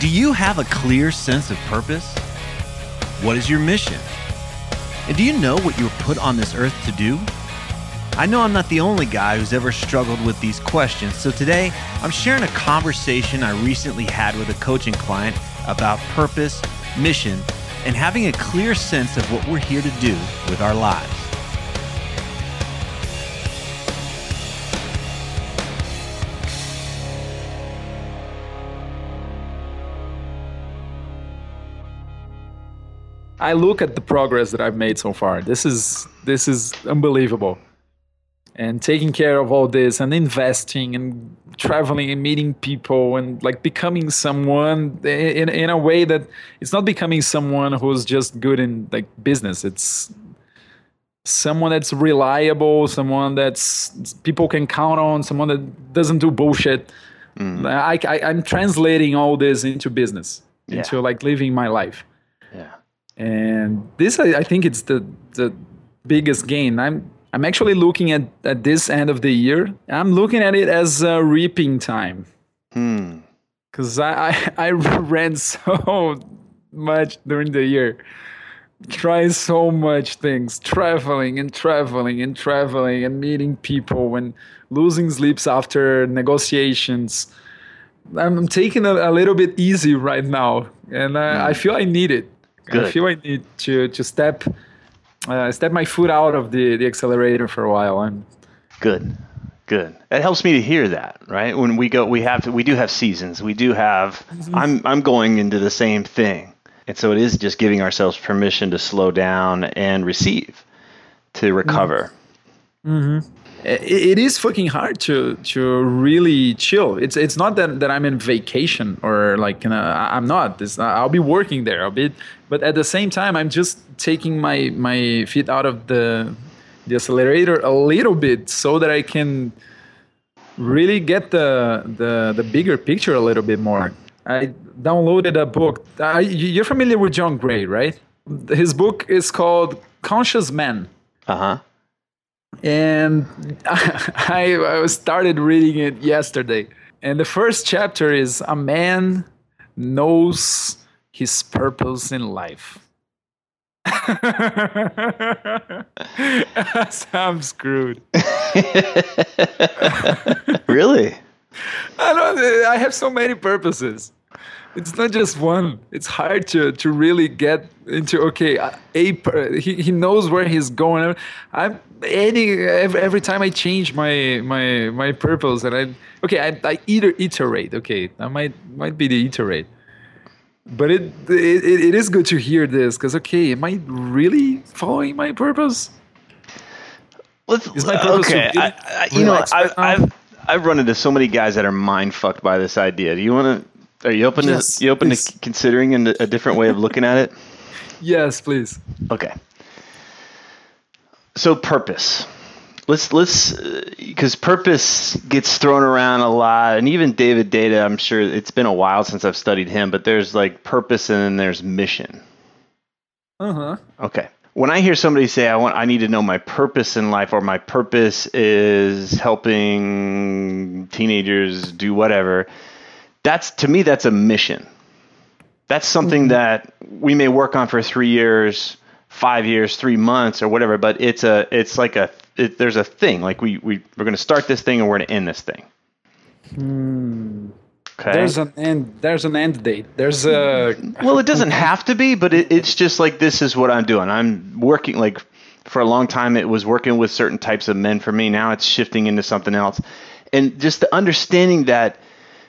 Do you have a clear sense of purpose? What is your mission? And do you know what you were put on this earth to do? I know I'm not the only guy who's ever struggled with these questions, so today I'm sharing a conversation I recently had with a coaching client about purpose, mission, and having a clear sense of what we're here to do with our lives. I look at the progress that I've made so far. This is this is unbelievable. And taking care of all this and investing and traveling and meeting people and like becoming someone in in a way that it's not becoming someone who's just good in like business. It's someone that's reliable, someone that's people can count on, someone that doesn't do bullshit. Mm. I, I I'm translating all this into business, yeah. into like living my life and this I, I, think it's the the biggest gain. I'm i'm actually looking at at this end of the year. I'm looking at it as a reaping time. Because hmm. I, I i ran so much during the year try so much things traveling and traveling and traveling and meeting people and losing sleeps after negotiations. I'm taking it a little bit easy right now and I, I hmm. feel i need it Good. I feel I need to to step uh, step my foot out of the the accelerator for a while. I'm good. Good. It helps me to hear that, right? When we go, we have to, we do have seasons. We do have. Mm-hmm. I'm I'm going into the same thing, and so it is just giving ourselves permission to slow down and receive, to recover. Mm-hmm it is fucking hard to to really chill. It's it's not that, that I'm in vacation or like I'm not. This I'll be working there a bit, but at the same time I'm just taking my my feet out of the the accelerator a little bit so that I can really get the the the bigger picture a little bit more. I downloaded a book. I, you're familiar with John Gray, right? His book is called Conscious Man. Uh huh and I, I started reading it yesterday. And the first chapter is a man knows his purpose in life. I'm screwed. really? I don't. I have so many purposes it's not just one. It's hard to to really get into okay a he, he knows where he's going. I'm any every, every time i change my my my purpose and i okay i, I either iterate okay that might might be the iterate. But it it, it is good to hear this because okay am i really following my purpose? Let's, is my purpose okay I, I, you know I've, I've I've run into so many guys that are mind fucked by this idea. Do you want to are you open yes, to you open please. to considering a different way of looking at it? Yes, please. Okay. So purpose. let's let's because purpose gets thrown around a lot, and even David Deida. I'm sure it's been a while since I've studied him, but there's like purpose and then there's mission. Uh huh. Okay. When I hear somebody say I want I need to know my purpose in life or my purpose is helping teenagers do whatever, that's to me that's a mission. That's something mm-hmm. that we may work on for 3 years, 5 years, 3 months or whatever, but it's a it's like a it, there's a thing like we we we're going to start this thing and we're going to end this thing. Hmm. Okay. There's an end. There's an end date. There's a. well, it doesn't have to be, but it, it's just like this is what I'm doing. I'm working like for a long time. It was working with certain types of men for me. Now it's shifting into something else, and just the understanding that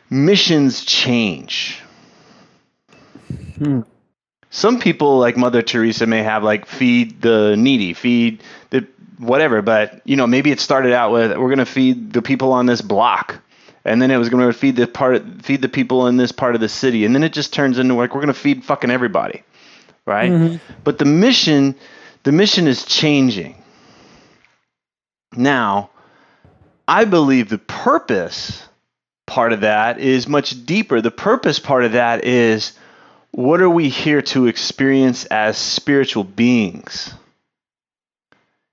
missions change. Hmm. Some people, like Mother Teresa, may have like feed the needy, feed the whatever. But you know, maybe it started out with we're going to feed the people on this block and then it was going to feed the part feed the people in this part of the city and then it just turns into like we're going to feed fucking everybody right mm-hmm. but the mission the mission is changing now i believe the purpose part of that is much deeper. The purpose part of that is what are we here to experience as spiritual beings?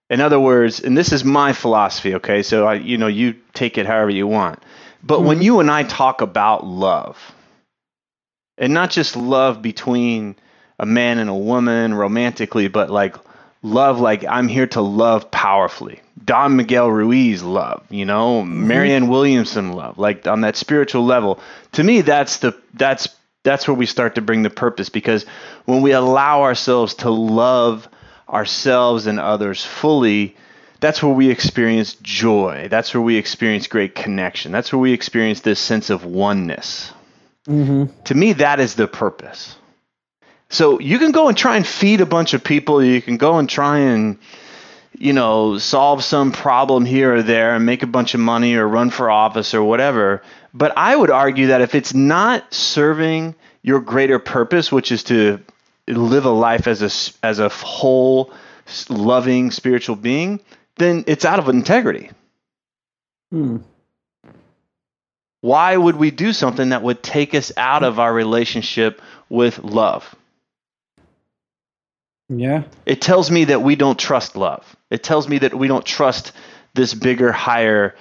In other words and this is my philosophy okay? So i you know you take it however you want. But when mm-hmm. you and I talk about love, and not just love between a man and a woman romantically, but like love, like I'm here to love powerfully. Don Miguel Ruiz love, you know, mm-hmm. Marianne Williamson love, like on that spiritual level. To me, that's the that's that's where we start to bring the purpose because when we allow ourselves to love ourselves and others fully, that's where we experience joy. That's where we experience great connection. That's where we experience this sense of oneness. Mm-hmm. To me, that is the purpose. So you can go and try and feed a bunch of people. You can go and try and, you know, solve some problem here or there and make a bunch of money or run for office or whatever. But I would argue that if it's not serving your greater purpose, which is to live a life as a as a whole, loving spiritual being, then it's out of integrity. Hmm. Why would we do something that would take us out of our relationship with love? Yeah. It tells me that we don't trust love. It tells me that we don't trust this bigger, higher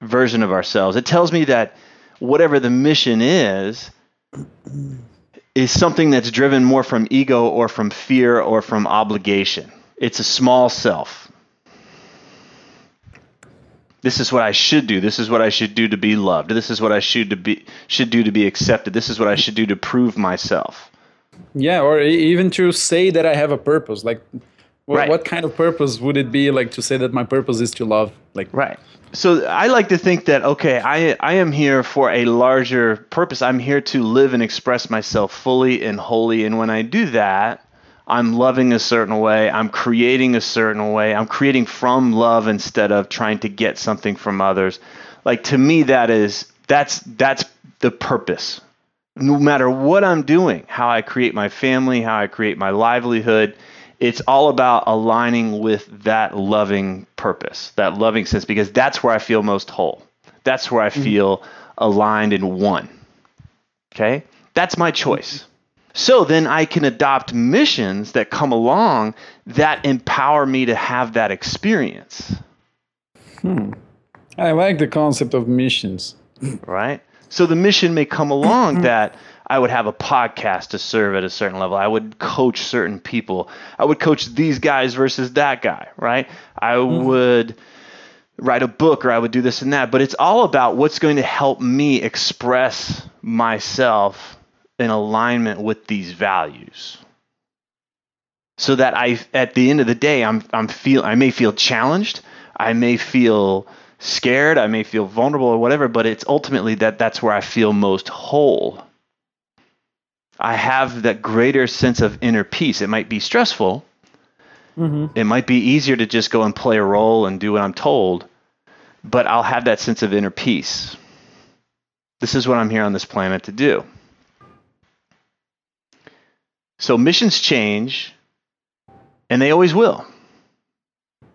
version of ourselves. It tells me that whatever the mission is, is something that's driven more from ego or from fear or from obligation. It's a small self. This is what I should do. This is what I should do to be loved. This is what I should to be should do to be accepted. This is what I should do to prove myself. Yeah, or even to say that I have a purpose. Like, Right. what kind of purpose would it be? Like to say that my purpose is to love. Like, Right. So I like to think that okay, I I am here for a larger purpose. I'm here to live and express myself fully and wholly, and when I do that, I'm loving a certain way. I'm creating a certain way. I'm creating from love instead of trying to get something from others. Like to me, that is that's that's the purpose. No matter what I'm doing, how I create my family, how I create my livelihood, it's all about aligning with that loving purpose, that loving sense, because that's where I feel most whole. That's where I feel aligned and one. Okay? That's my choice. So then I can adopt missions that come along that empower me to have that experience, Hmm. I like the concept of missions. right? So the mission may come along mm-hmm. that I would have a podcast to serve at a certain level. I would coach certain people. I would coach these guys versus that guy, right? I mm-hmm. would write a book or I would do this and that. But it's all about what's going to help me express myself in alignment with these values. So that I at the end of the day I'm I'm feel I may feel challenged, I may feel scared, I may feel vulnerable or whatever, but it's ultimately that that's where I feel most whole. I have that greater sense of inner peace. It might be stressful. Mm-hmm. It might be easier to just go and play a role and do what I'm told, but I'll have that sense of inner peace. This is what I'm here on this planet to do. So missions change, and they always will.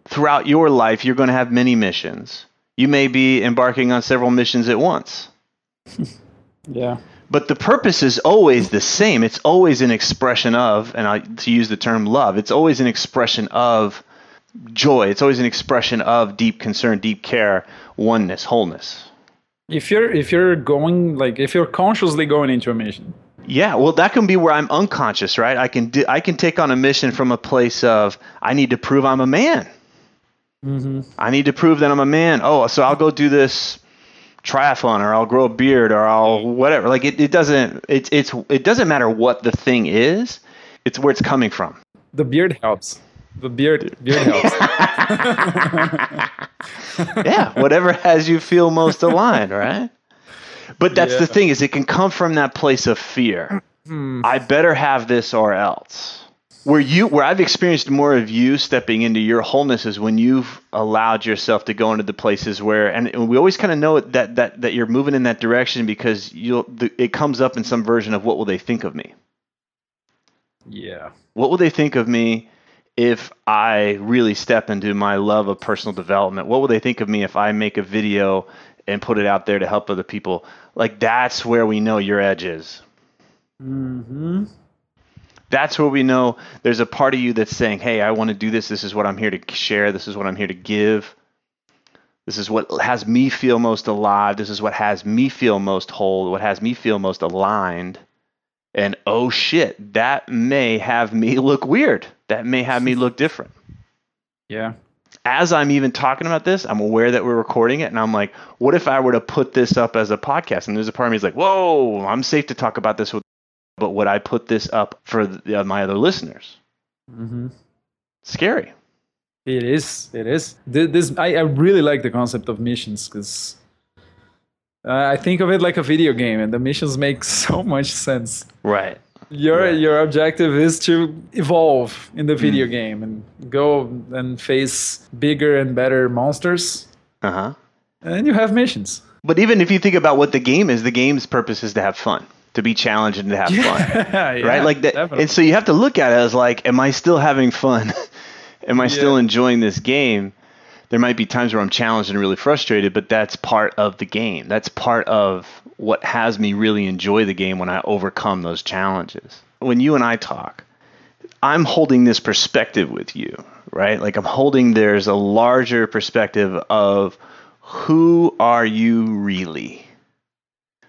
throughout your life, you're going to have many missions. You may be embarking on several missions at once. Yeah. But the purpose is always the same. It's always an expression of, and I, to use the term love, it's always an expression of joy. It's always an expression of deep concern, deep care, oneness, wholeness. If you're if you're going like if you're consciously going into a mission, Yeah, well, that can be where I'm unconscious, right? I can do, I can take on a mission from a place of I need to prove I'm a man. Mm-hmm. I need to prove that I'm a man. Oh, so I'll go do this triathlon, or I'll grow a beard, or I'll whatever. Like it, it doesn't it's it's it doesn't matter what the thing is. It's where it's coming from. the beard helps. The beard beard helps. yeah, whatever has you feel most aligned, right? But that's the thing is it can come from that place of fear. Hmm. I better have this or else. Where you where I've experienced more of you stepping into your wholeness is when you've allowed yourself to go into the places where and we always kind of know that that that you're moving in that direction because you'll the, it comes up in some version of what will they think of me? yeah. What will they think of me if I really step into my love of personal development? What will they think of me if I make a video and put it out there to help other people? Like that's where we know your edge is. Mm-hmm. That's where we know there's a part of you that's saying, "Hey, I want to do this. This is what I'm here to share. This is what I'm here to give. This is what has me feel most alive. This is what has me feel most whole. What has me feel most aligned." And oh shit, that may have me look weird. That may have me look different. Yeah. as I'm even talking about this, I'm aware that we're recording it, and I'm like, what if I were to put this up as a podcast? And there's a part of me is like, whoa, I'm safe to talk about this with, but would I put this up for the, uh, my other listeners? Mm-hmm. Scary. It is. It is. This I, I really like the concept of missions because uh, I think of it like a video game, and the missions make so much sense. Right. Your Yeah. your objective is to evolve in the video game and go and face bigger and better monsters, Uh huh. and you have missions. But even if you think about what the game is, the game's purpose is to have fun, to be challenged and to have fun. Yeah, right? Like that, definitely. and so you have to look at it as like, am I still having fun? am I still enjoying this game? There might be times where I'm challenged and really frustrated, but that's part of the game. That's part of what has me really enjoy the game when I overcome those challenges. When you and I talk, I'm holding this perspective with you, right? Like I'm holding there's a larger perspective of who are you really?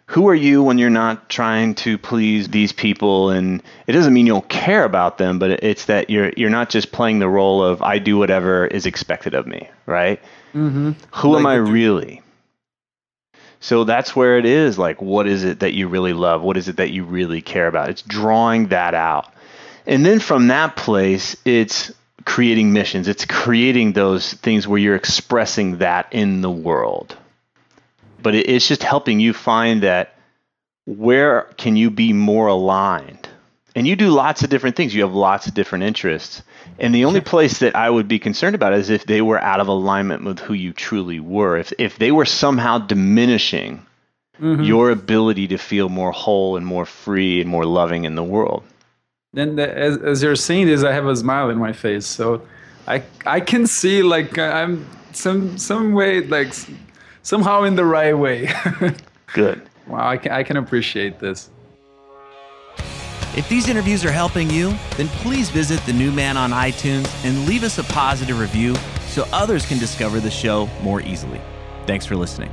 Who are you when you're not trying to please these people and it doesn't mean you don't care about them, but it's that you're you're not just playing the role of I do whatever is expected of me, right? mm-hmm. Who am I really? So that's where it is like what is it that you really love? What is it that you really care about? It's drawing that out. And then from that place, it's creating missions. It's creating those things where you're expressing that in the world. But it, it's just helping you find that where can you be more aligned? And you do lots of different things. You have lots of different interests. And the only place that I would be concerned about is if they were out of alignment with who you truly were. If if they were somehow diminishing mm-hmm. your ability to feel more whole and more free and more loving in the world. Then as, as you're saying this, I have a smile in my face, so I I can see like I'm some some way like somehow in the right way. Good. wow, I can I can appreciate this. If these interviews are helping you, then please visit The New Man on iTunes and leave us a positive review so others can discover the show more easily. Thanks for listening.